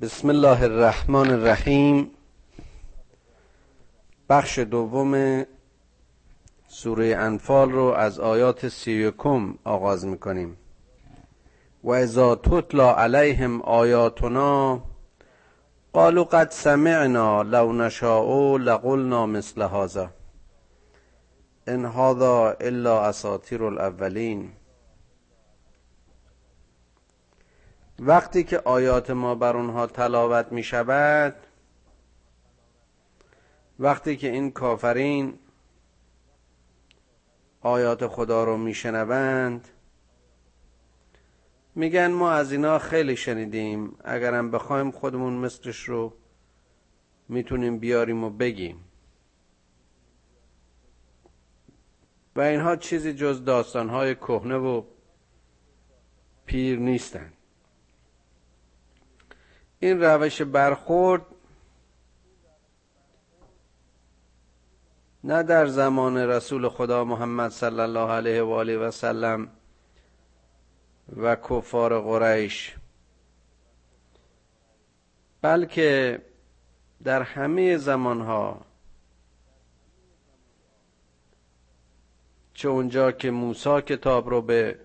بسم الله الرحمن الرحیم. بخش دوم سوره انفال رو از آیات سی آغاز می‌کنیم. و اذا تتلا علیهم آیاتنا قالوا قد سمعنا لو نشاء لقلنا مثل هذا. ان هذا الا اساطیر الاولین. وقتی که آیات ما بر اونها تلاوت می شود وقتی که این کافرین آیات خدا رو میشنوند میگن ما از اینا خیلی شنیدیم. اگرم بخوایم خودمون مثلش رو می‌تونیم بیاریم و بگیم. و اینها چیزی جز داستانهای کهنه و پیر نیستند این روش برخورد نه در زمان رسول خدا محمد صلی الله علیه و آله و سلم و کفار قریش بلکه در همه زمانها چه اونجا که موسی کتاب رو به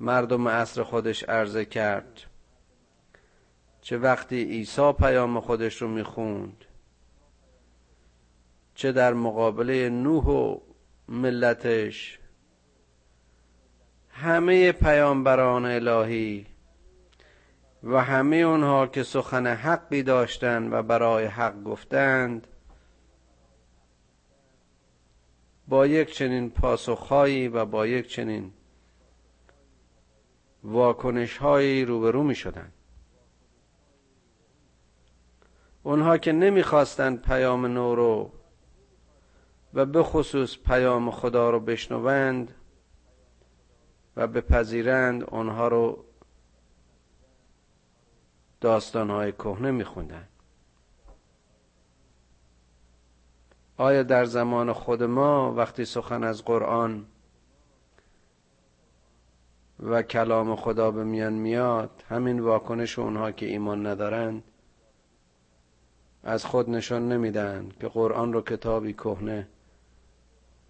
مردم عصر خودش عرضه کرد. چه وقتی عیسی پیام خودش رو می‌خوند چه در مقابله نوح و ملتش همه پیامبران الهی و همه اونها که سخن حقی داشتند و برای حق گفتند با یک چنین پاسخهایی و با یک چنین واکنشهایی روبرو می شدند اونها که نمی‌خواستند پیام نو رو و به خصوص پیام خدا رو بشنوند و بپذیرند اونها رو داستانهای کهنه میخوندن آیا در زمان خود ما وقتی سخن از قرآن و کلام خدا به میان میاد همین واکنش اونها که ایمان ندارند؟ از خود نشان نمیدن که قرآن رو کتابی کهنه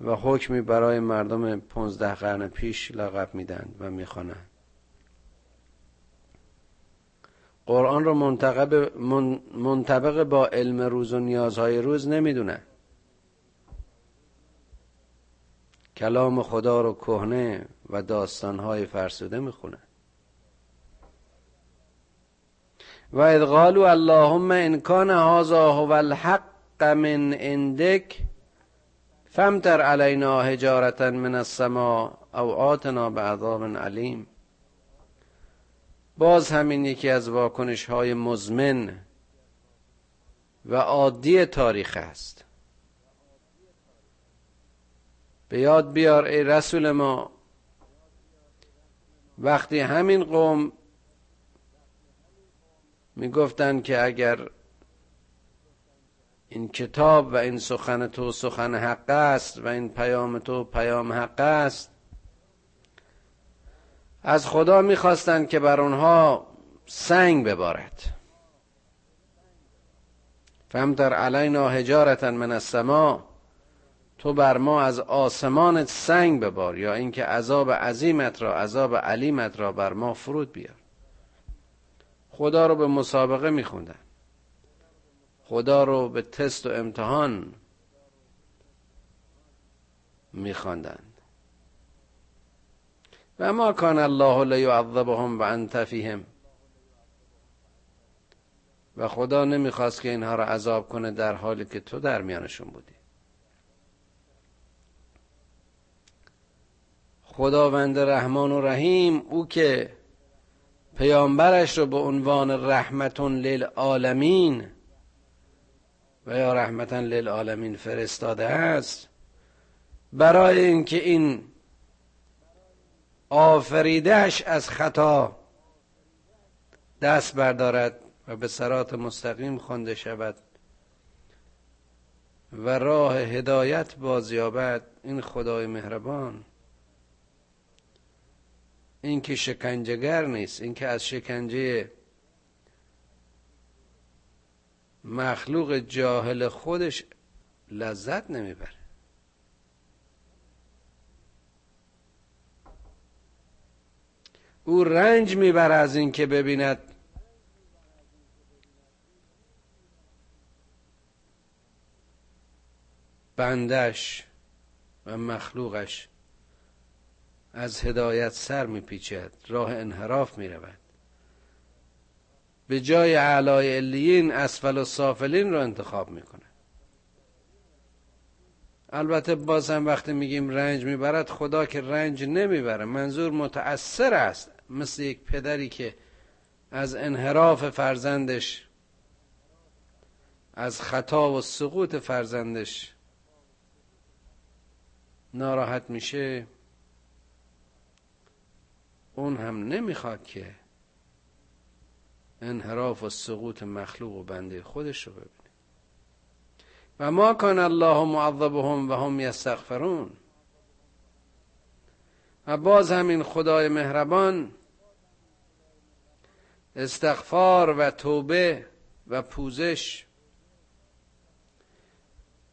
و حکمی برای مردم پونزده قرن پیش لقب میدن و می‌خوانند. قرآن رو منطبق با علم روز و نیازهای روز نمی‌دونن کلام خدا رو کهنه و داستانهای فرسوده می‌خونن و اذ قالوا اللهم ان كان هذا هو الحق من عندك فامتر علينا حجارة من السماء او آتنا بعذاب علیم. باز همین یکی از واکنش های مزمن و عادی تاریخ است. به یاد بیار ای رسول ما وقتی همین قوم می‌گفتند که اگر این کتاب و این سخن تو سخن حق است و این پیام تو پیام حق است از خدا می‌خواستند که بر آنها سنگ ببارد. فهمتر علینا حجارتا من السما تو بر ما از آسمان سنگ ببار یا اینکه عذاب عظیمت را عذاب علیمت را بر ما فرود بیار. خدا رو به مسابقه میخوندن خدا رو به تست و امتحان میخواندند. و ما کان الله لیعذبهم و انت فیهم. و خدا نمی‌خواست که اینها را عذاب کنه در حالی که تو در میانشون بودی. خداوند رحمان و رحیم او که پیامبرش رو به عنوان رحمتون للعالمین و یا رحمتا للعالمین فرستاده است. برای اینکه این آفریدهش از خطا دست بردارد و به سرات مستقیم خوانده شود و راه هدایت بازیابد این خدای مهربان. این که شکنجهگر نیست این که از شکنجه مخلوق جاهل خودش لذت نمی‌بره. او رنج می‌بره از این که ببیند بندش و مخلوقش از هدایت سر میپیچد راه انحراف می‌رود. به جای اعلای علیین اسفل و سافلین رو انتخاب می‌کنه البته باز هم وقتی میگیم رنج می‌برد خدا که رنج نمی‌بره. منظور متأثر است مثل یک پدری که از انحراف فرزندش از خطا و سقوط فرزندش ناراحت میشه. اون هم نمی‌خواد که انحراف و سقوط مخلوق و بنده خودش رو ببینه. و ما کان الله معذبهم و هم یستغفرون. و باز همین خدای مهربان استغفار و توبه و پوزش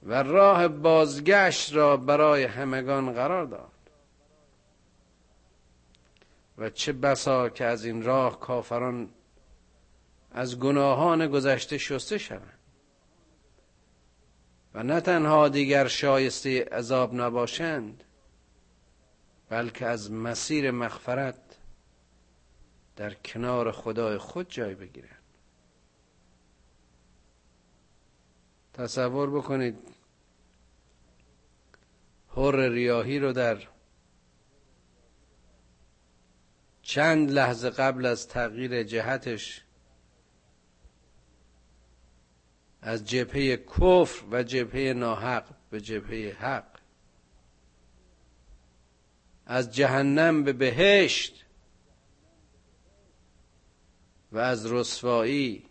و راه بازگشت را برای همگان قرار داد. و چه بسا که از این راه کافران از گناهان گذشته شسته شوند. و نه تنها دیگر شایسته عذاب نباشند بلکه از مسیر مغفرت در کنار خدای خود جای بگیرند. تصور بکنید حر ریاهی رو در چند لحظه قبل از تغییر جهتش از جبهه کفر و جبهه ناحق به جبهه حق از جهنم به بهشت و از رسوایی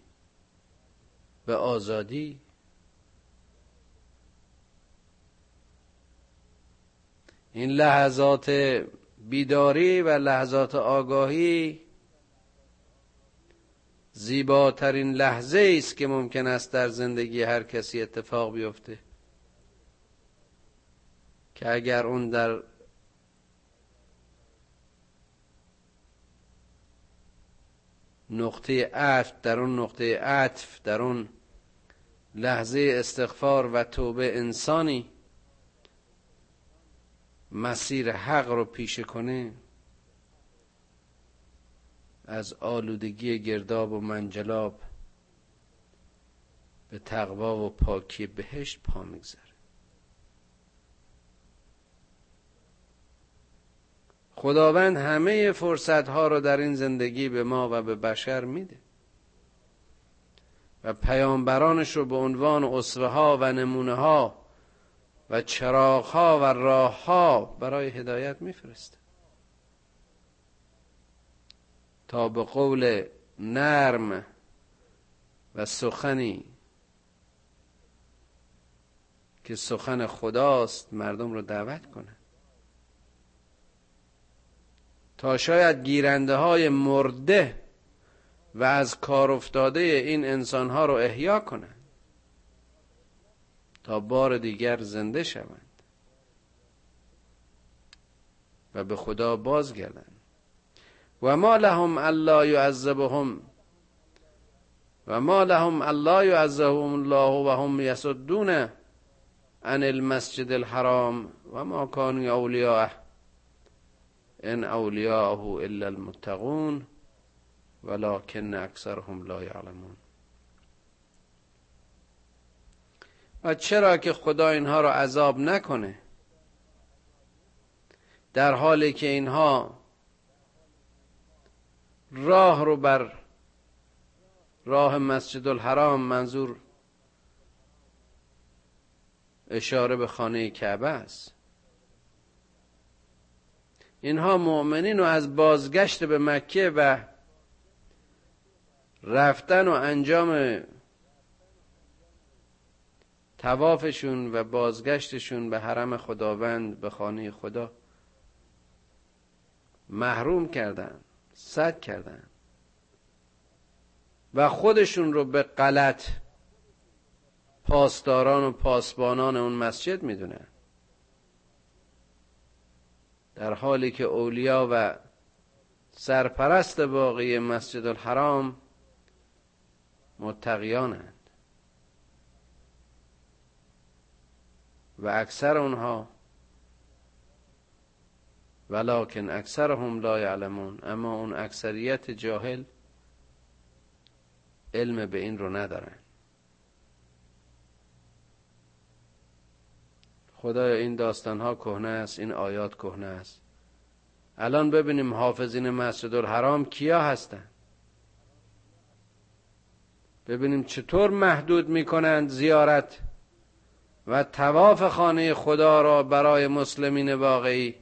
به آزادی. این لحظات بیداری و لحظات آگاهی زیباترین لحظه است که ممکن است در زندگی هر کسی اتفاق بیفته. که اگر اون در نقطه عطف در اون نقطه عطف در اون لحظه استغفار و توبه انسانی مسیر حق رو پیشه کنه از آلودگی گرداب و منجلاب به تقوا و پاکی بهشت پا میگذره خداوند همه فرصت ها رو در این زندگی به ما و به بشر میده و پیامبرانش رو به عنوان اصوه ها و نمونه ها و چراغ ها و راه ها برای هدایت میفرسته تا به قول نرم و سخنی که سخن خداست مردم رو دعوت کنه تا شاید گیرنده های مرده و از کار افتاده این انسان ها رو احیا کنند بار دیگر زنده شوند و به خدا بازگردند. و ما لهم الا يعذبهم و ما لهم الا يعذبهم الله و هم یصدون عن المسجد الحرام و ما كانوا اولیاءه ان اولیاءه الا المتقون ولكن اکثرهم لا يعلمون و چرا که خدا اینها را عذاب نکنه؟ در حالی که اینها راه رو بر راه مسجد الحرام منظور اشاره به خانه کعبه است. اینها مؤمنین رو از بازگشت به مکه و رفتن و انجام توافشون و بازگشتشون به حرم خداوند به خانه خدا. محروم کردن صد کردن. و خودشون رو به غلط پاسداران و پاسبانان اون مسجد می‌دونن. در حالی که اولیا و سرپرست واقعی مسجد الحرام متقیانند و اکثر اونها ولکن اکثرهم لا یعلمون اما اون اکثریت جاهل علم به این رو ندارن. خدایا این داستان ها کهنه است این آیات کهنه است. الان ببینیم حافظین مسجد الحرام کیا هستن. ببینیم چطور محدود می‌کنند زیارت. و تواف خانه خدا را برای مسلمین واقعی.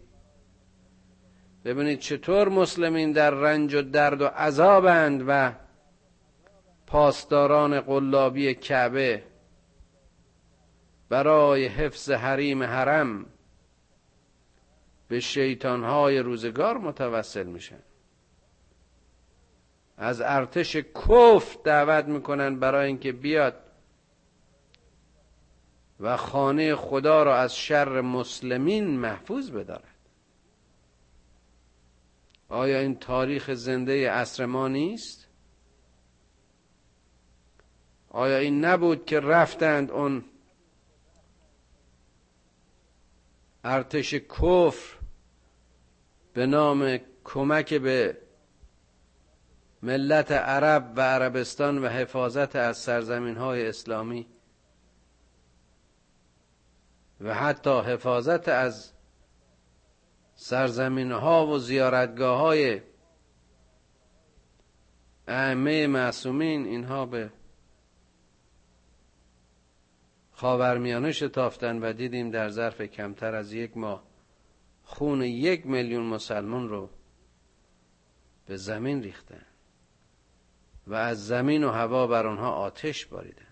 ببینید چطور مسلمین در رنج و درد و عذابند و پاسداران قلابی کعبه برای حفظ حریم حرم به شیطانهای روزگار متوسل میشن. از ارتش کف دعوت می‌کنن برای اینکه بیاد و خانه خدا را از شر مسلمین محفوظ بدارد آیا این تاریخ زنده عصر ما نیست؟ آیا این نبود که رفتند اون ارتش کفر به نام کمک به ملت عرب و عربستان و حفاظت از سرزمین های اسلامی و حتی حفاظت از سرزمین ها و زیارتگاه های ائمه معصومین اینها به خاورمیانه شتافتن و دیدیم در ظرف کمتر از یک ماه خون یک میلیون مسلمان رو به زمین ریختن و از زمین و هوا بر آنها آتش باریدن.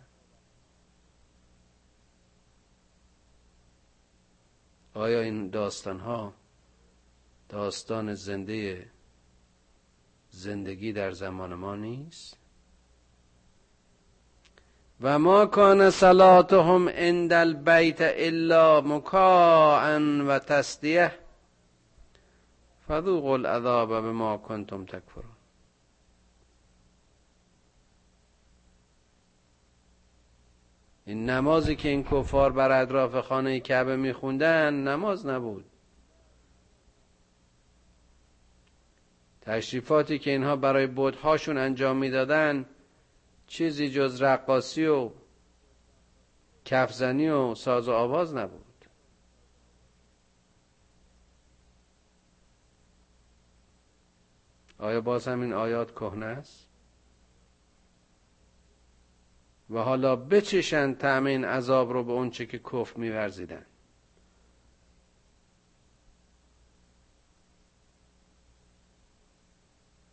آیا این داستان ها داستان زنده زندگی در زمان ما نیست؟ و ما کان صلاتهم عند البیت الا مکاعا و تسدیه فذوقوا العذاب بما کنتم تکفرون. این نمازی که این کفار بر اطراف خانه کعبه میخوندن نماز نبود. تشریفاتی که اینها برای بودهاشون انجام می‌دادن چیزی جز رقاصی و کفزنی و ساز و آواز نبود. آیا باز هم این آیات کهنه است؟ و حالا بچشند طعم این عذاب رو به اونچه که کف میورزیدن.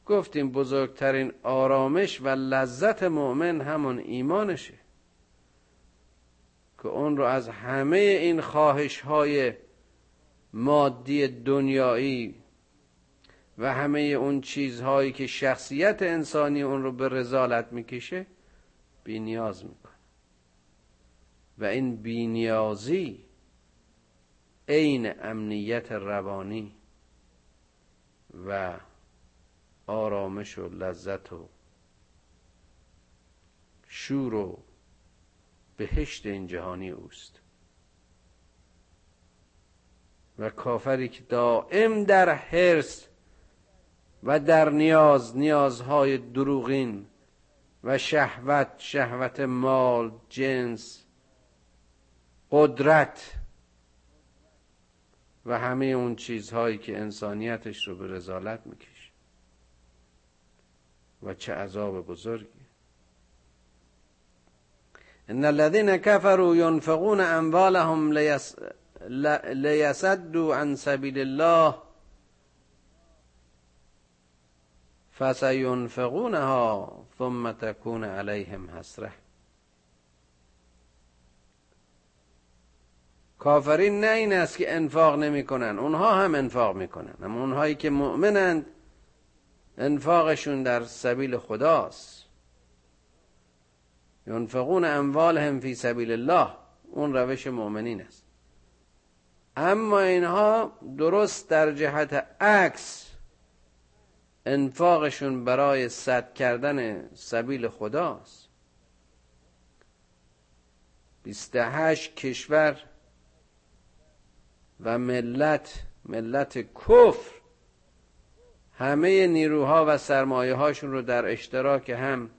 گفتیم بزرگترین آرامش و لذت مؤمن همون ایمانشه که اون رو از همه این خواهش های مادی دنیایی و همه اون چیزهایی که شخصیت انسانی اون رو به رزالت می‌کشه بینیاز می‌کنه. و این بینیازی عین امنیت روانی و آرامش و لذت و شور و بهشت این جهانی اوست. و کافری که دائم در حرس و در نیاز نیازهای دروغین و شهوت شهوت مال جنس قدرت و همه اون چیزهایی که انسانیتش رو به رزالت می‌کشه. و چه عذاب بزرگی. ان الذين كفروا ينفقون اموالهم ليس... ليسدوا عن سبيل الله فسينفقونها ثم تكون عليهم حسره کافرین نه این است که انفاق نمی‌کنن اونها هم انفاق می‌کنن اما اونهایی که مؤمنند انفاقشون در سبیل خداست. ینفقون اموالهم فی سبیل الله اون روش مؤمنین است. اما اینها درست در جهت عکس انفاقشون برای صد کردن سبیل خداست. 28 کشور و ملت ملت کفر همه نیروها و سرمایه هاشون رو در اشتراک هم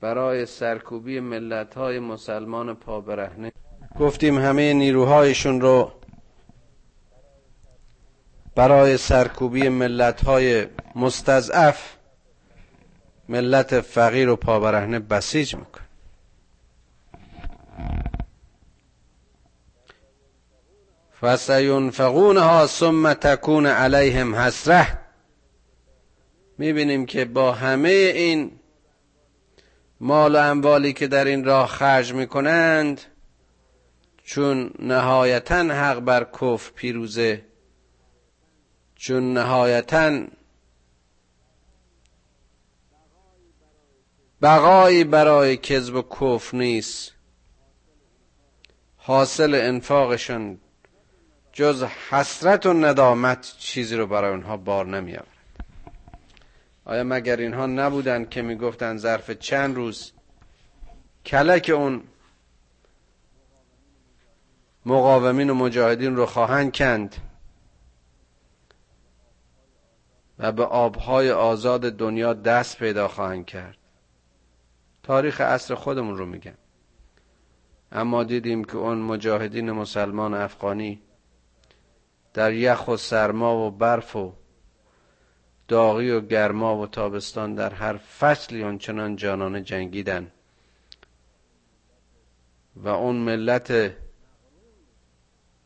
برای سرکوبی ملت های مسلمان پابرهنه. گفتیم همه نیروهایشون رو برای سرکوبی ملت های مستضعف ملت فقیر و پابرهنه بسیج میکن فسینفقونها ثم تکون علیهم حسره می‌بینیم که با همه این مال و اموالی که در این راه خرج می‌کنند چون نهایتا حق بر کفر پیروزه چون نهایتا بقایی برای کذب و کفر نیست. حاصل انفاقشون جز حسرت و ندامت چیزی رو برای اونها بار نمی آورد آیا مگر اینها نبودن که می‌گفتن ظرف چند روز کلک اون مقاومین و مجاهدین رو خواهند کند؟ و به آبهای آزاد دنیا دست پیدا خواهند کرد. تاریخ عصر خودمون رو میگم. اما دیدیم که اون مجاهدین مسلمان افغانی در یخ و سرما و برف و داغی و گرما و تابستان در هر فصلی آنچنان جانانه جنگیدن. و اون ملت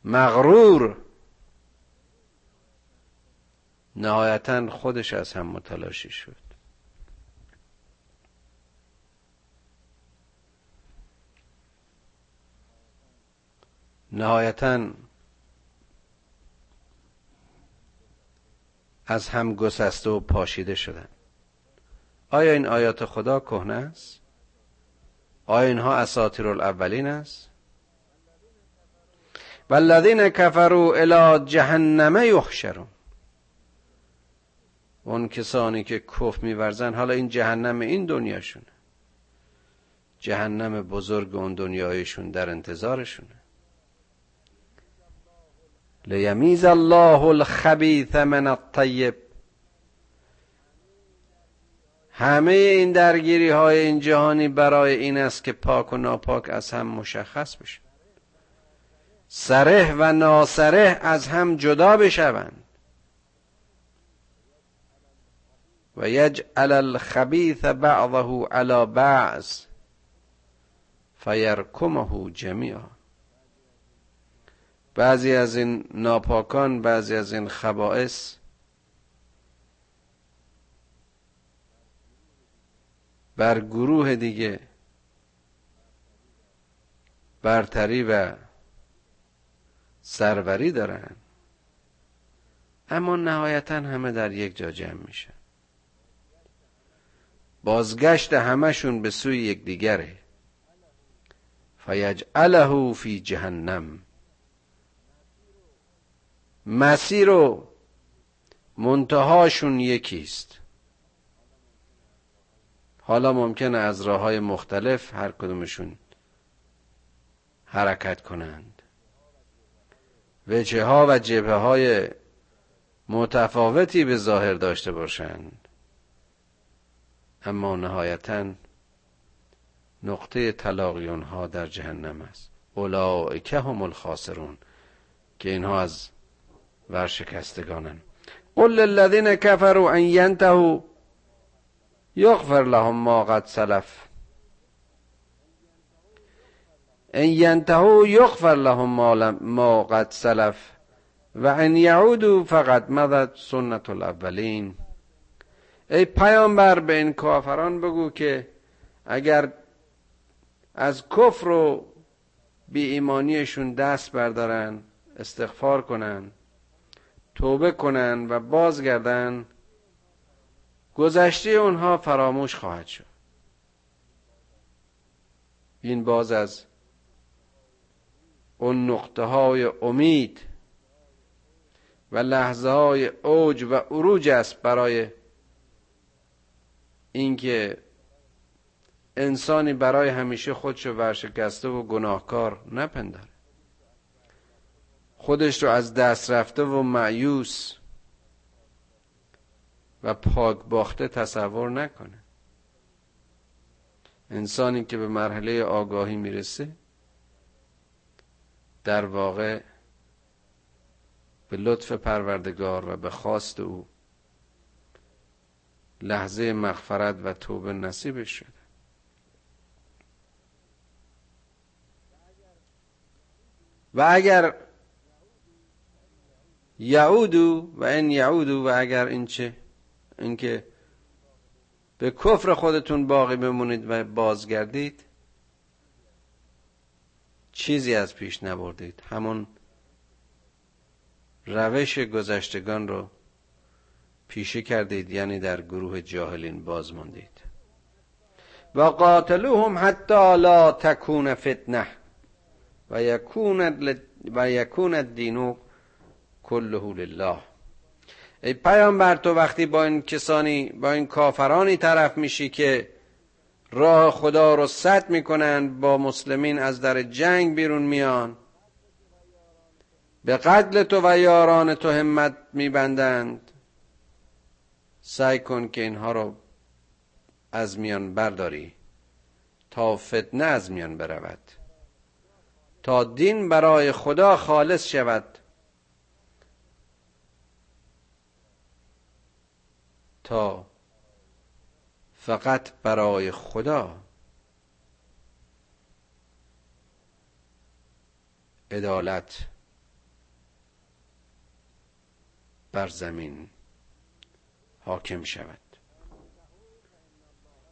مغرور نهایتا خودش از هم متلاشی شد. نهایتا از هم گسسته و پاشیده شدن. آیا این آیات خدا کهنه است؟ آیا اینها اساطیر الاولین است؟ والذین کفروا الی جهنم یحشرون. اون کسانی که کف میورزن حالا این جهنم این دنیاشونه. جهنم بزرگ اون دنیایشون در انتظارشونه. لیمیز الله الخبیث من الطیب. همه این درگیری های این جهانی برای این است که پاک و ناپاک از هم مشخص بشه سره و ناسره از هم جدا بشوند. و یجعل الخبیث بعضه علی بعض فیرکمه جمیعا. بعضی از این ناپاکان بعضی از این خبائس بر گروه دیگه برتری و سروری دارن اما نهایتا همه در یک جا جمع میشن. بازگشت همشون به سوی یکدیگره. فیجعله فی جهنم. مسیر و منتهاشون یکیست. حالا ممکنه از راه های مختلف هر کدومشون حرکت کنند. وجه ها و جبه های متفاوتی به ظاهر داشته باشند. اما نهایتا نقطه تلاقی ها در جهنم است. اولئک هم الخاسرون که اینها از ورشکستگانن. قل للذین کفروا ان ینتهوا یغفر لهم ما قد سلف. ان ینتهوا یغفر لهم ما قد سلف. و ان یعودوا فقد مضت سنت الاولین. ای پیامبر به این کافران بگو که اگر از کفر و بی ایمانیشون دست بردارن استغفار کنن توبه کنن و بازگردن گذشته اونها فراموش خواهد شد. این باز از اون نقطه های امید و لحظه های اوج و عروج است برای اینکه انسانی برای همیشه خودشو ورشکسته و گناهکار نپنداره. خودش رو از دست رفته و معیوس و پاک باخته تصور نکنه. انسانی که به مرحله آگاهی می‌رسه در واقع به لطف پروردگار و به خواست او لحظه مغفرت و توبه نصیبش شده و اگر یعودو و این یعودو و اگر این چه؟ اینکه به کفر خودتون باقی بمونید و بازگردید چیزی از پیش نبردید. همون روش گذشتگان رو پیشه کردید یعنی در گروه جاهلین باز ماندید و قاتلوهم حتی لا تکون فتنه و یکون و یکون الدین کله لله. ای پیامبر تو وقتی با این کسانی با این کافرانی طرف میشی که راه خدا رو سد می‌کنن با مسلمین از در جنگ بیرون میان به قتل تو و یاران تو همت میبندند. سعی کن که اینها رو از میان برداری تا فتنه از میان برود. تا دین برای خدا خالص شود. تا فقط برای خدا عدالت بر زمین حاکم شود.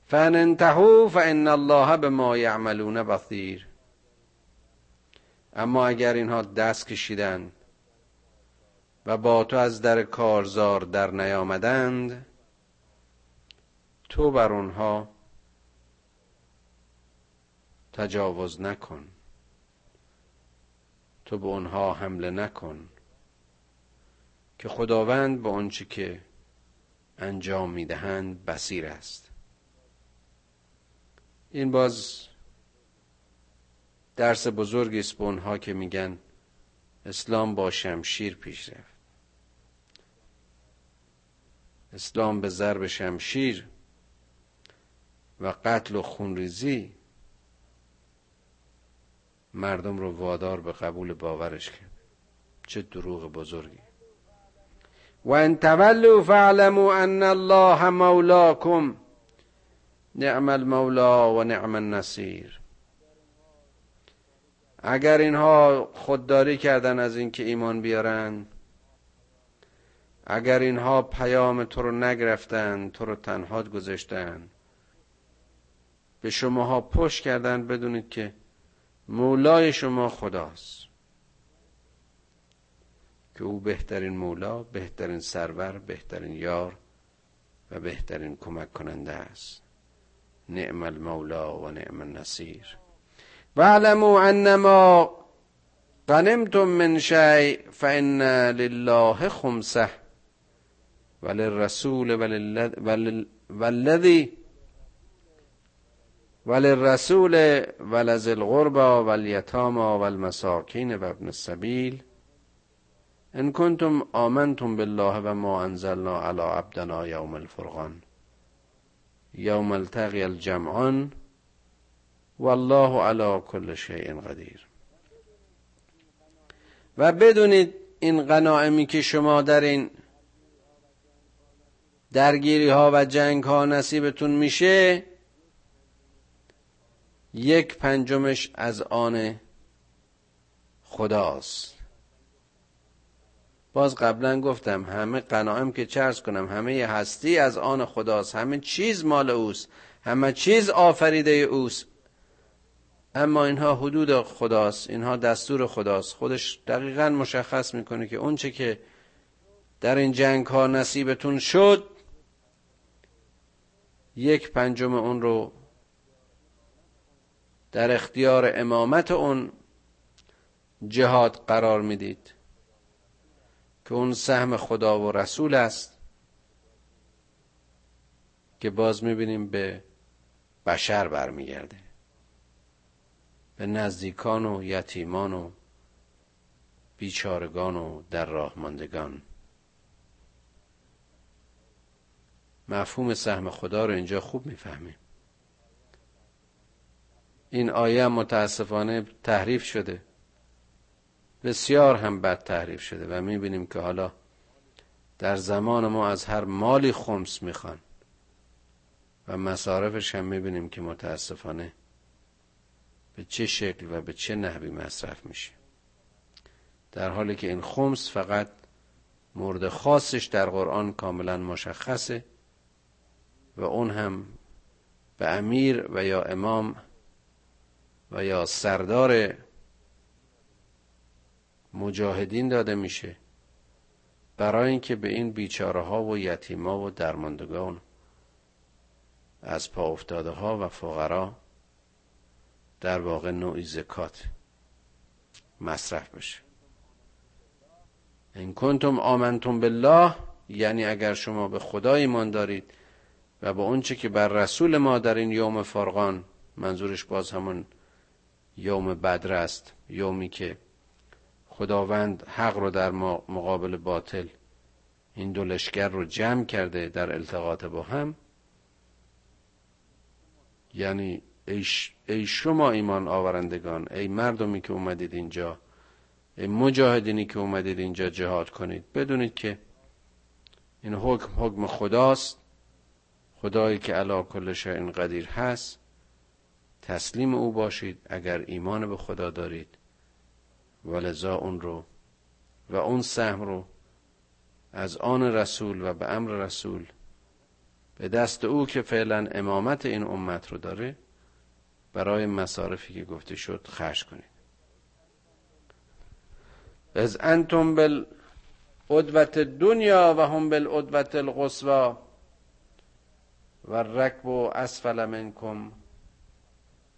فان انتهوا فان الله بما یعملون بصیر اما اگر اینها دست کشیدند و با تو از در کارزار در نیامدند تو بر آنها تجاوز نکن. تو به آنها حمله نکن که خداوند به آنچه که انجام می‌دهند بسیر است. این باز درس بزرگی است به اونها که میگن اسلام با شمشیر پیش رفت. اسلام به ضرب شمشیر و قتل و خونریزی مردم رو وادار به قبول باورش کرد. چه دروغ بزرگی. و ان تولوا فاعلموا ان الله مولاکم نعم المولا و نعم النصیر اگر اینها خودداری کردن از اینکه ایمان بیارن اگر اینها پیام تو رو نگرفتن تو رو تنها گذاشتن به شماها پشت کردن بدونید که مولای شما خداست. که او بهترین مولا بهترین سرور بهترین یار و بهترین کمک کننده است. نعم المولا و نعم النصیر. واعلموا انما غنمتم من شيء فان لله خمسه وللرسول والذي وللرسول ولز القربى والیتاما والمساکین و ابن ان کنتم آمنتم بالله و ما انزلنا على عبدنا یوم الفرقان. یوم التقی الجمعان والله على كل شیء قدیر. و بدونید این غنائمی که شما در این درگیری ها و جنگ ها نصیبتون میشه یک پنجمش از آن خداست. باز قبلا گفتم همه قناعم که چرز کنم همه هستی از آن خداست همه چیز مال اوست همه چیز آفریده اوست. اما اینها حدود خداست اینها دستور خداست. خودش دقیقا مشخص می‌کنه که اونچه که در این جنگ ها نصیبتون شد یک پنجم اون رو در اختیار امامت اون جهاد قرار می‌دید. که اون سهم خدا و رسول است که باز می‌بینیم به بشر برمیگرده. به نزدیکان و یتیمان و بیچارگان و در راه ماندگان. مفهوم سهم خدا رو اینجا خوب می‌فهمیم. این آیه متاسفانه تحریف شده. بسیار هم بد تحریف شده و می‌بینیم که حالا در زمان ما از هر مالی خمس می‌خوان. و مصارفش هم می‌بینیم که متاسفانه به چه شکل و به چه نحوی مصرف میشه. در حالی که این خمس فقط مورد خاصش در قرآن کاملا مشخصه و اون هم به امیر و یا امام و یا سردار مجاهدین داده میشه برای اینکه به این بیچاره ها و یتیما و درماندگان از پا افتاده ها و فقرا در واقع نوعی زکات مصرف بشه. این کنتم آمنتم بالله یعنی اگر شما به خدا ایمان دارید و با اونچه که بر رسول ما در این یوم فرقان منظورش باز همون یوم بدر است یومی که خداوند حق رو در مقابل باطل این دو لشکر رو جمع کرده در التقاط با هم. یعنی ای شما ایمان آورندگان ای مردمی که اومدید اینجا ای مجاهدینی که اومدید اینجا جهاد کنید. بدونید که این حکم حکم خداست. خدایی که علا کل این قدیر هست. تسلیم او باشید اگر ایمان به خدا دارید. ولذا اون رو و اون سهم رو از آن رسول و به امر رسول به دست او که فعلا امامت این امت رو داره برای مصارفی که گفته شد خرج کنید. از انتم بالعدوت دنیا و هم بالعدوت القصوا و رکب و اسفل منکم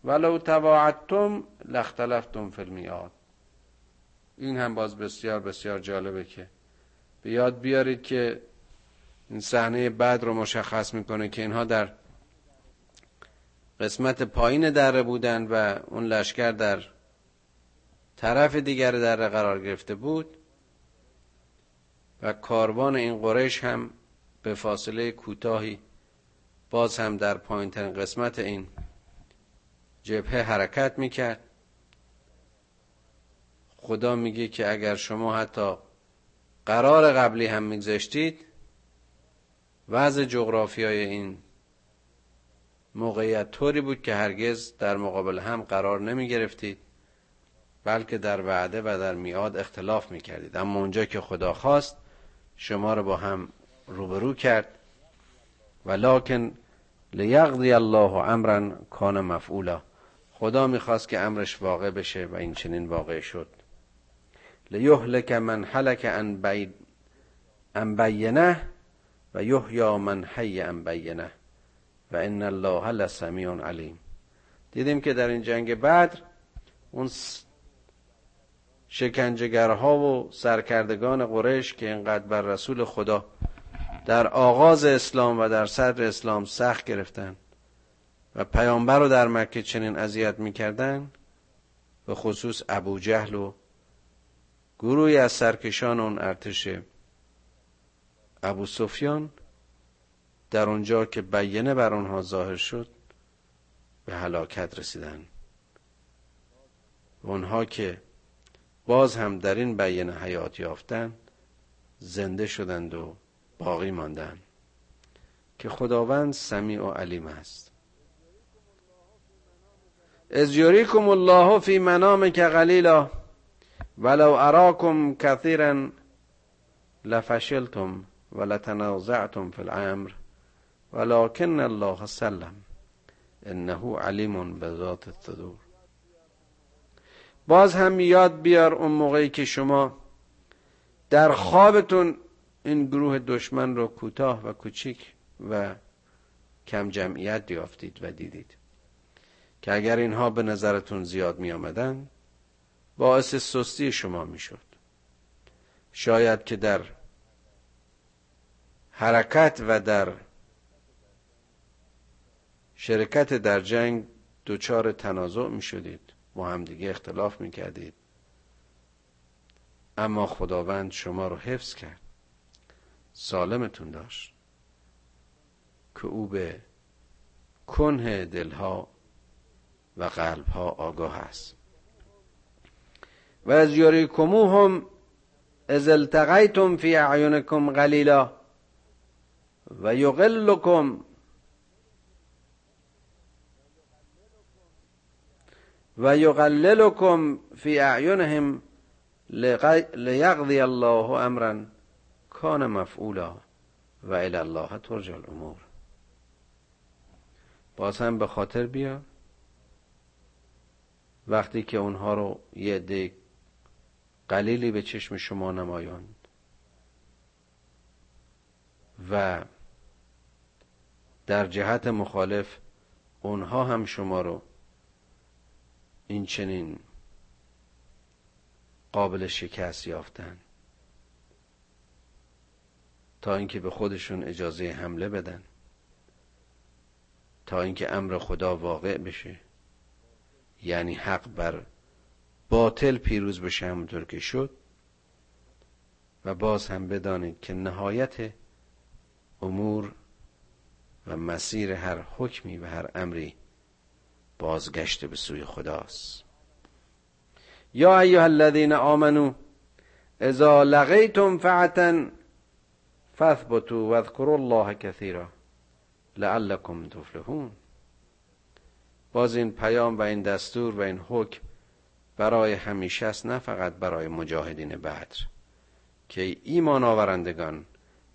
ولو تواعدتم لاختلفتم فی المیاد این هم باز بسیار بسیار جالبه که به یاد بیارید که این صحنه بعد رو مشخص می‌کنه که اینها در قسمت پایین دره بودن و اون لشکر در طرف دیگر دره قرار گرفته بود و کاروان این قریش هم به فاصله کوتاهی باز هم در پایین قسمت این جبهه حرکت می‌کرد. خدا میگه که اگر شما حتی قرار قبلی هم میگذاشتید وضع جغرافیای این موقعیت طوری بود که هرگز در مقابل هم قرار نمی گرفتید بلکه در وعده و در میاد اختلاف می کردید اما اونجا که خدا خواست شما رو با هم روبرو کرد. ولکن لیقضی الله امرا کان مفعولا. خدا می‌خواست که امرش واقع بشه و این چنین واقع شد. لیهلک من حلک ان, ان بینه و یحیا من حی ان بینه و ان الله لسمیع علیم. دیدیم که در این جنگ بدر اون شکنجگرها و سرکردگان قریش که اینقدر بر رسول خدا در آغاز اسلام و در صدر اسلام سخت گرفتن و پیامبر رو در مکه چنین اذیت می‌کردن به خصوص ابو جهل و گروهی از سرکشان اون ارتش ابو سفیان در اونجا که بیینه بر آنها ظاهر شد به هلاکت رسیدن. اونها که باز هم در این بیینه حیات یافتن زنده شدند و باقی ماندن. که خداوند سمیع و علیم است. از یوریکم الله فی منام که ولو اراکم کثیرا لفشلتم ولتنازعتم فی الامر ولكن الله سلم انه علیم بذات الصدور. باز هم یاد بیار اون موقعی که شما در خوابتون این گروه دشمن رو کوتاه و کوچیک و کم جمعیت یافتید و دیدید که اگر اینها به نظرتون زیاد می آمدن باعث سستی شما می شد شاید که در حرکت و در شرکت در جنگ دچار تنازع می شدید با همدیگه اختلاف می کردید اما خداوند شما رو حفظ کرد. سالمتون داشت. که او به کنه دلها و قلبها آگاه است. و از هم از التقیتم فی اعینکم قلیلا و یقلکم و یقللکم فی اعینهم لیقضی الله امرا کان مفعولا و الی الله ترجع الامور. باز هم به خاطر بیار وقتی که اونها رو یه قلیلی به چشم شما نمایاند. و در جهت مخالف اونها هم شما رو این چنین قابل شکست یافتن تا اینکه به خودشون اجازه حمله بدن تا اینکه امر خدا واقع بشه یعنی حق بر باطل پیروز بشه همونطور که شد و باز هم بدانید که نهایت امور و مسیر هر حکمی و هر امری بازگشت به سوی خداست. یا ایها الذین آمنو اذا لقیتم فعتا فاثبتوا واذكروا الله كثيرا لعلكم تفلحون. باز این پیام و این دستور و این حکم برای همیشه است نه فقط برای مجاهدین بدر. که ایمان آورندگان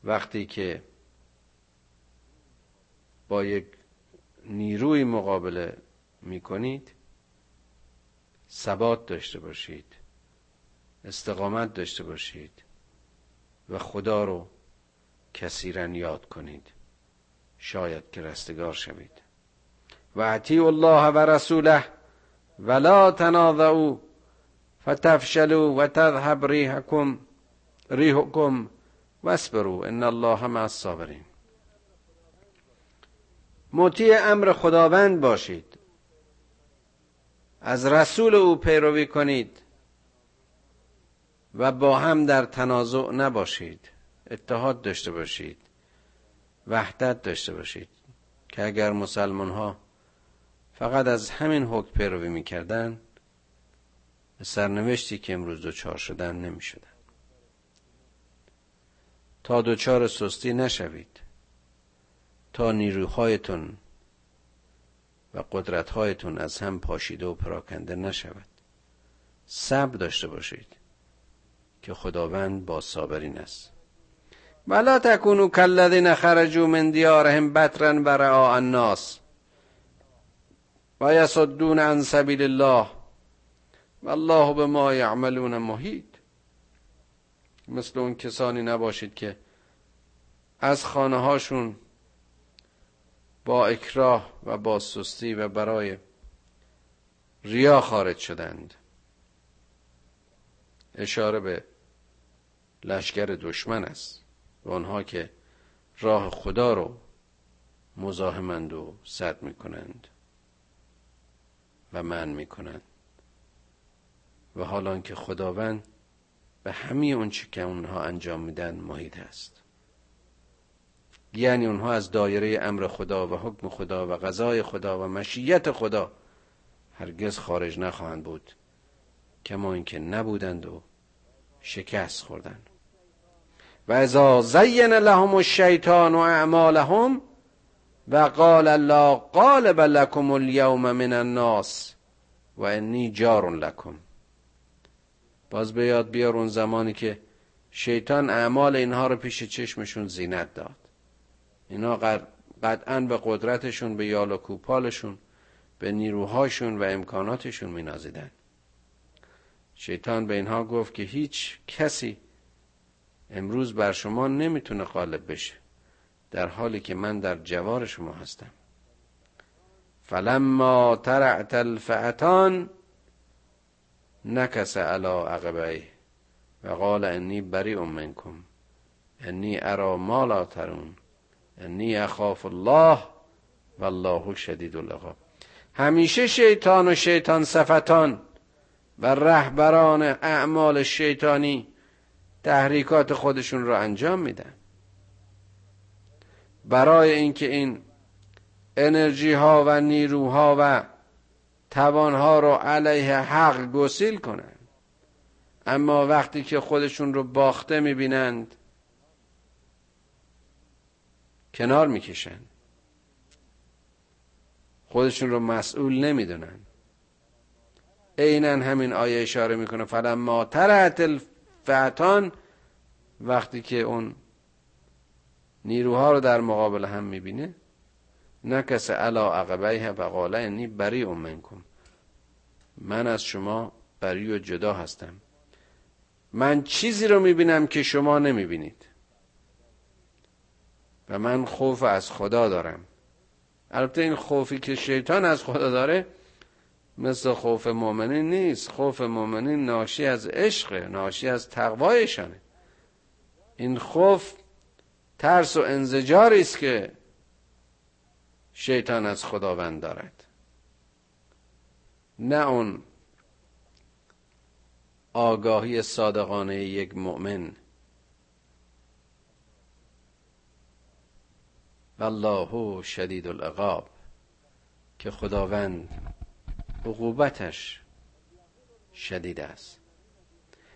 وقتی که با یک نیروی مقابله می کنید ثبات داشته باشید استقامت داشته باشید و خدا رو کثیرا یاد کنید. شاید که رستگار شوید. و الله و رسوله. ولا تناظعوا فتفشلوا و تذهب ریحکم ریحکم واسبروا ان الله مع الصابرین مطیع امر خداوند باشید. از رسول او پیروی کنید و با هم در تنازع نباشید. اتحاد داشته باشید. وحدت داشته باشید. که اگر مسلمان ها فقط از همین حکم پیروی می‌کردن به سرنوشتی که امروز دوچار شدن نمی شدن. تا دوچار سستی نشوید تا نیروهایتون و قدرتهایتون از هم پاشیده و پراکنده نشود. صبر داشته باشید که خداوند با صابرین است. ولا تکونو کالذین خرجوا من دیارهم بطرا و الناس. و یصدون عن سبیل الله والله به ما یعملون محیط. مثل اون کسانی نباشید که از خانه هاشون با اکراه و با سستی و برای ریا خارج شدند. اشاره به لشکر دشمن است و آنها که راه خدا رو مزاحمند و صد می‌کنند. و من می‌کنند. و حالا که خداوند به همه چی که اونها انجام میدن محیط است. یعنی اونها از دایره امر خدا و حکم خدا و قضای خدا و مشیت خدا هرگز خارج نخواهند بود کما اینکه نبودند و شکست خوردند. و ازا زین لهم الشیطان و اعمالهم و قال الله قالب لكم اليوم من الناس و انی جار لکم. باز به یاد بیار اون زمانی که شیطان اعمال اینها رو پیش چشمشون زینت داد. اینا قطعا به قدرتشون به یال و کوپالشون به نیروهاشون و امکاناتشون مینازیدن. شیطان به اینها گفت که هیچ کسی امروز بر شما نمی‌تونه غالب بشه. در حالی که من در جوار شما هستم. فلما ترعت الفعتان نکس علا عقبه و قال انی بریء منکم انی ارا ما لا ترون انی اخاف الله والله شدید العقاب. همیشه شیطان و شیطان صفتان و رهبران اعمال شیطانی تحریکات خودشون رو انجام میدن. برای اینکه این انرژی ها و نیروها و توانها رو علیه حق گسیل کنند. اما وقتی که خودشون رو باخته می‌بینند کنار می‌کشند. خودشون رو مسئول نمی‌دونن عینا همین آیه اشاره می‌کنه فلما ترعت الفعتان وقتی که اون نیروها رو در مقابل هم می‌بینه. نکس علا عقبیه و قاله انی بری منکم. من از شما بری و جدا هستم. من چیزی رو می‌بینم که شما نمی‌بینید. و من خوف از خدا دارم. البته این خوفی که شیطان از خدا داره مثل خوف مؤمنین نیست. خوف مؤمنین ناشی از عشق ناشی از تقوایشانه. این خوف ترس و انزجاری است که شیطان از خداوند دارد. نه اون آگاهی صادقانه یک مؤمن. والله شدید العقاب که خداوند عقوبتش شدید است.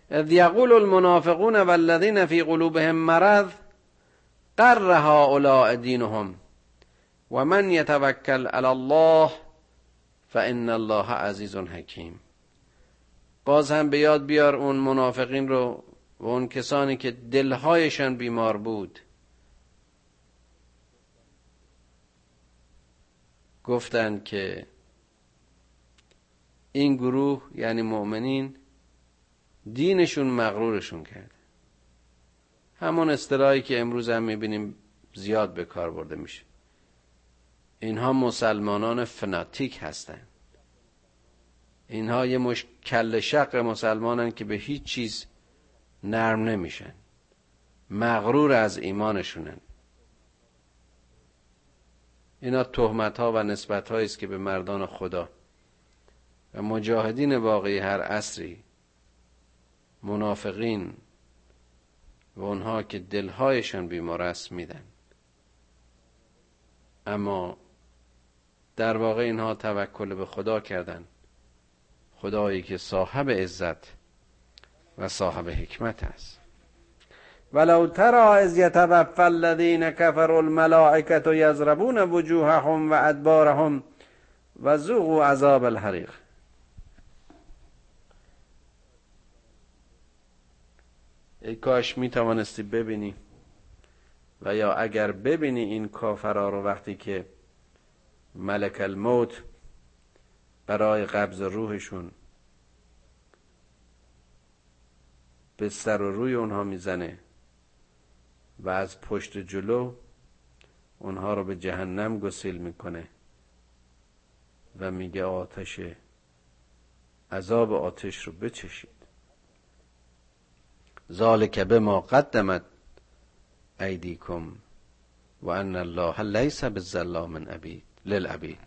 اذ یقول المنافقون والذین فی قلوبهم مرض قر هؤلاء دینهم و من یتوکل علی الله فان الله عزیز حکیم باز هم به یاد بیار اون منافقین رو و اون کسانی که دلهایشان بیمار بود. گفتند که این گروه یعنی مؤمنین دینشون مغرورشون کرده. همون اصطلاحی که امروز هم می‌بینیم زیاد به کار برده میشه. اینها مسلمانان فناتیک هستند اینها یه مش کل شق مسلمانن که به هیچ چیز نرم نمیشن. مغرور از ایمانشونن. اینا تهمت ها و نسبت است که به مردان خدا و مجاهدین واقعی هر عصری منافقین و اونها که دلهایشان بیمار است میدن. اما در واقع اینها توکل به خدا کردند خدایی که صاحب عزت و صاحب حکمت است. ولو ترى اذ يتوفى الذين كفروا الملائكه يضربون وجوههم وادبارهم وذوقوا عذاب الحریق. ای کاش می توانستی ببینی. و یا اگر ببینی این کافرا رو وقتی که ملک الموت برای قبض روحشون به سر و روی اونها می‌زنه و از پشت جلو اونها رو به جهنم گسیل می‌کنه و میگه آتش عذاب آتش رو بچشید ذالک به ما قدمت ایدیکم و ان الله لیس بالظلام عبید للعبید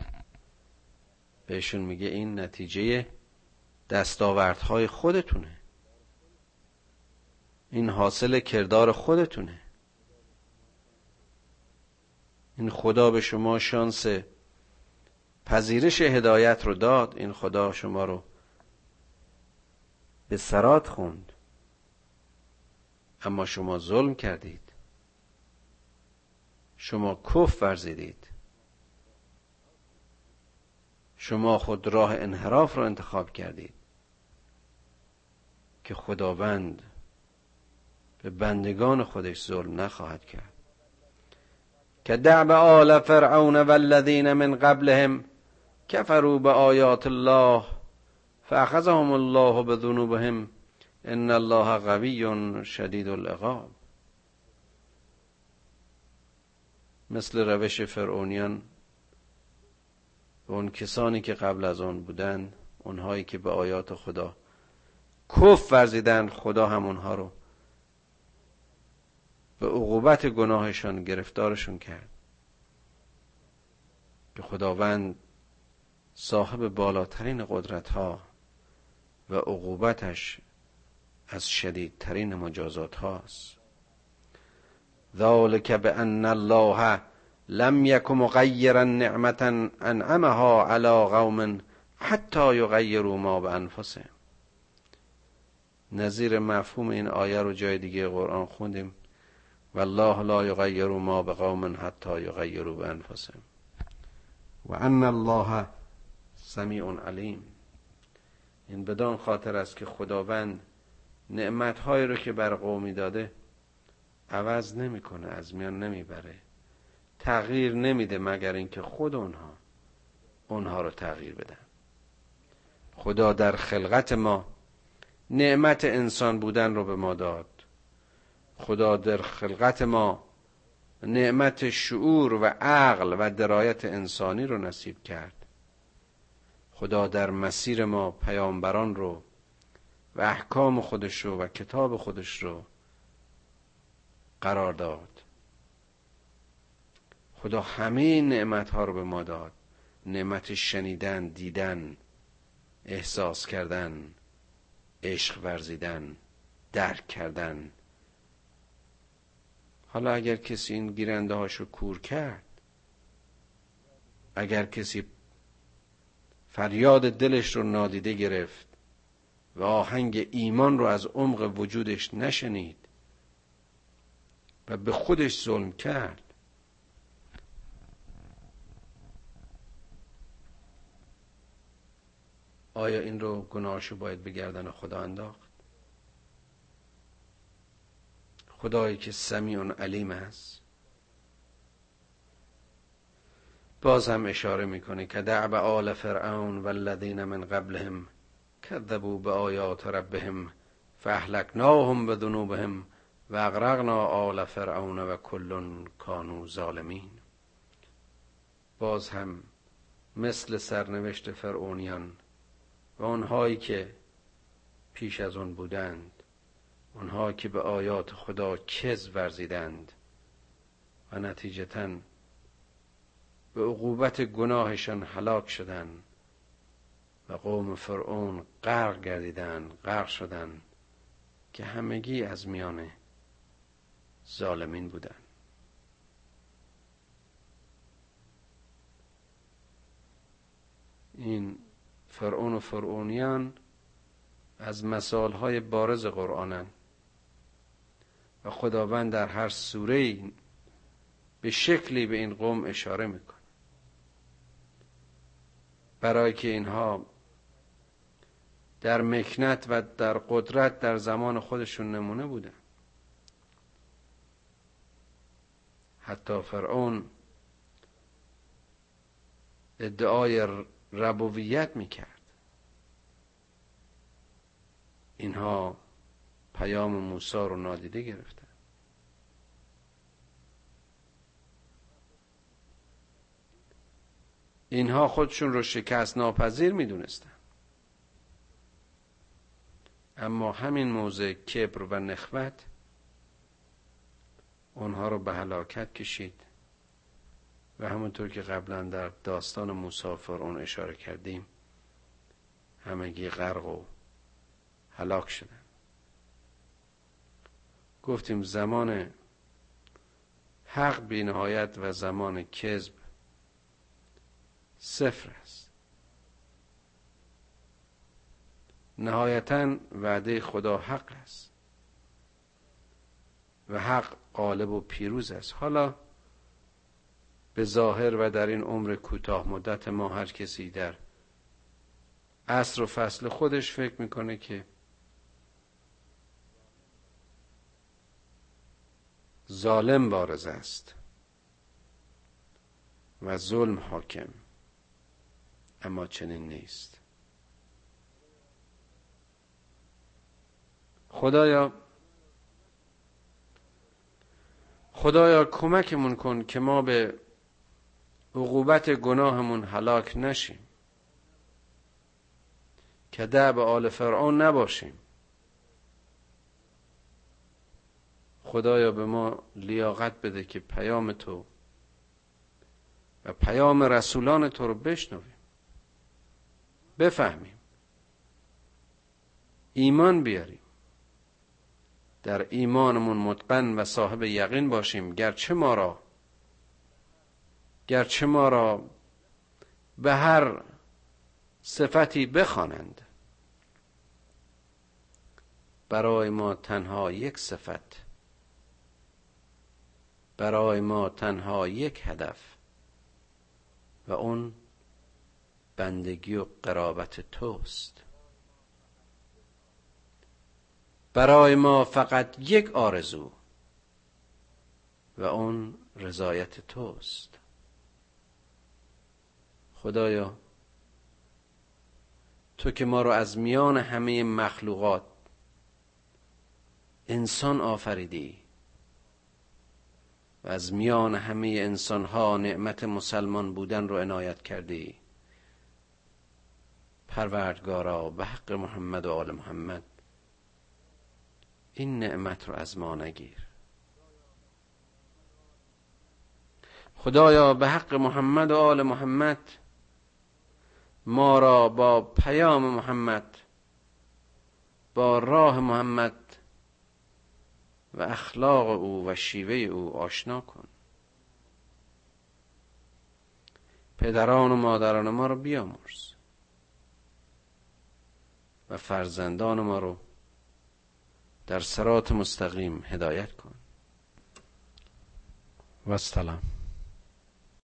بهشون میگه این نتیجه دستاوردهای خودتونه. این حاصل کردار خودتونه. این خدا به شما شانس پذیرش هدایت رو داد این خدا شما رو به سرات خوند. اما شما ظلم کردید. شما کف ورزیدید. شما خود راه انحراف رو انتخاب کردید. که خداوند به بندگان خودش ظلم نخواهد کرد. که دعب آل فرعون والذین من قبلهم کفروا به آیات الله فاخذهم الله بذنوبهم ان الله قوی شدید العقاب. مثل روش فرعونیان و اون کسانی که قبل از آن بودند اونهایی که به آیات خدا کف ورزیدن خدا هم اونها رو به عقوبت گناهشان گرفتارشون کرد. که خداوند صاحب بالاترین قدرت ها و عقوبتش از شدیدترین مجازات هاست ذالک بان الله لم یک مغیرا نعمتا انعمها علی قوم حتی یغیروا ما بانفسهم نظیر مفهوم این آیه رو جای دیگه قرآن خوندیم. والله لا یغیر ما بقوم حتی یغیروا بانفسهم و ان الله سمیع علیم. این بدان خاطر است که خداوند نعمتهایی رو که بر قومی داده عوض نمی‌کنه از میان نمی‌بره. تغییر نمیده مگر اینکه خود اونها اونها رو تغییر بدن. خدا در خلقت ما نعمت انسان بودن رو به ما داد. خدا در خلقت ما نعمت شعور و عقل و درایت انسانی رو نصیب کرد. خدا در مسیر ما پیامبران رو و احکام خودش رو و کتاب خودش رو قرار داد. خدا همه نعمت ها رو به ما داد. نعمت شنیدن دیدن احساس کردن عشق ورزیدن درک کردن. حالا اگر کسی این گیرنده هاشو کور کرد اگر کسی فریاد دلش رو نادیده گرفت و آهنگ ایمان رو از عمق وجودش نشنید و به خودش ظلم کرد. آیا این رو گناهشو باید به گردن خدا انداخت؟ خدایی که سمیع علیم است. باز هم اشاره می‌کنه که دعب آل فرعون والذین من قبلهم کذبوا به آیات ربهم فاهلکناهم به ذنوبهم و اغرقنا آل فرعون و کل کانو ظالمین. باز هم مثل سرنوشت فرعونیان و آنهایی که پیش از آن بودند آنها که به آیات خدا کز ورزیدند و نتیجتا به عقوبت گناهشان هلاک شدند. و قوم فرعون غرق گردیدند غرق شدند که همگی از میان ظالمین بودند این فرعون و فرعونیان از مثالهای بارز قرآنن و خداوند در هر سوره به شکلی به این قوم اشاره می‌کنه برای که اینها در مکنت و در قدرت در زمان خودشون نمونه بودن حتی فرعون ادعای ربویت می‌کرد. اینها پیام موسی رو نادیده گرفتن. اینها خودشون رو شکست ناپذیر می‌دونستن. اما همین موضع کبر و نخوت اونها رو به هلاکت کشید و همونطور که قبلا در داستان مسافر اون اشاره کردیم همگی غرق و هلاک شدن. گفتیم زمان حق بینهایت و زمان کذب صفر است. نهایتا وعده خدا حق است. و حق غالب و پیروز است. حالا به ظاهر و در این عمر کوتاه مدت ما هر کسی در عصر و فصل خودش فکر می‌کنه که ظالم بارز است و ظلم حاکم اما چنین نیست. خدایا خدایا کمکمون کن که ما به عقوبت گناهمون هلاک نشیم که به آل فرعون نباشیم. خدایا به ما لیاقت بده که پیام تو و پیام رسولان تو رو بشنویم بفهمیم. ایمان بیاریم. در ایمانمون متقن و صاحب یقین باشیم. گرچه ما را گرچه ما را به هر صفتی بخوانند برای ما تنها یک صفت برای ما تنها یک هدف و اون بندگی و قرابت توست. برای ما فقط یک آرزو و اون رضایت توست. خدایا تو که ما رو از میان همه مخلوقات انسان آفریدی و از میان همه انسان ها نعمت مسلمان بودن رو عنایت کردی پروردگارا به حق محمد و آل محمد. این نعمت رو از ما نگیر. خدایا به حق محمد و آل محمد ما را با پیام محمد با راه محمد و اخلاق او و شیوه او آشنا کن. پدران و مادران ما رو بیامرز و فرزندان ما رو در سرات مستقیم هدایت کن. و السلام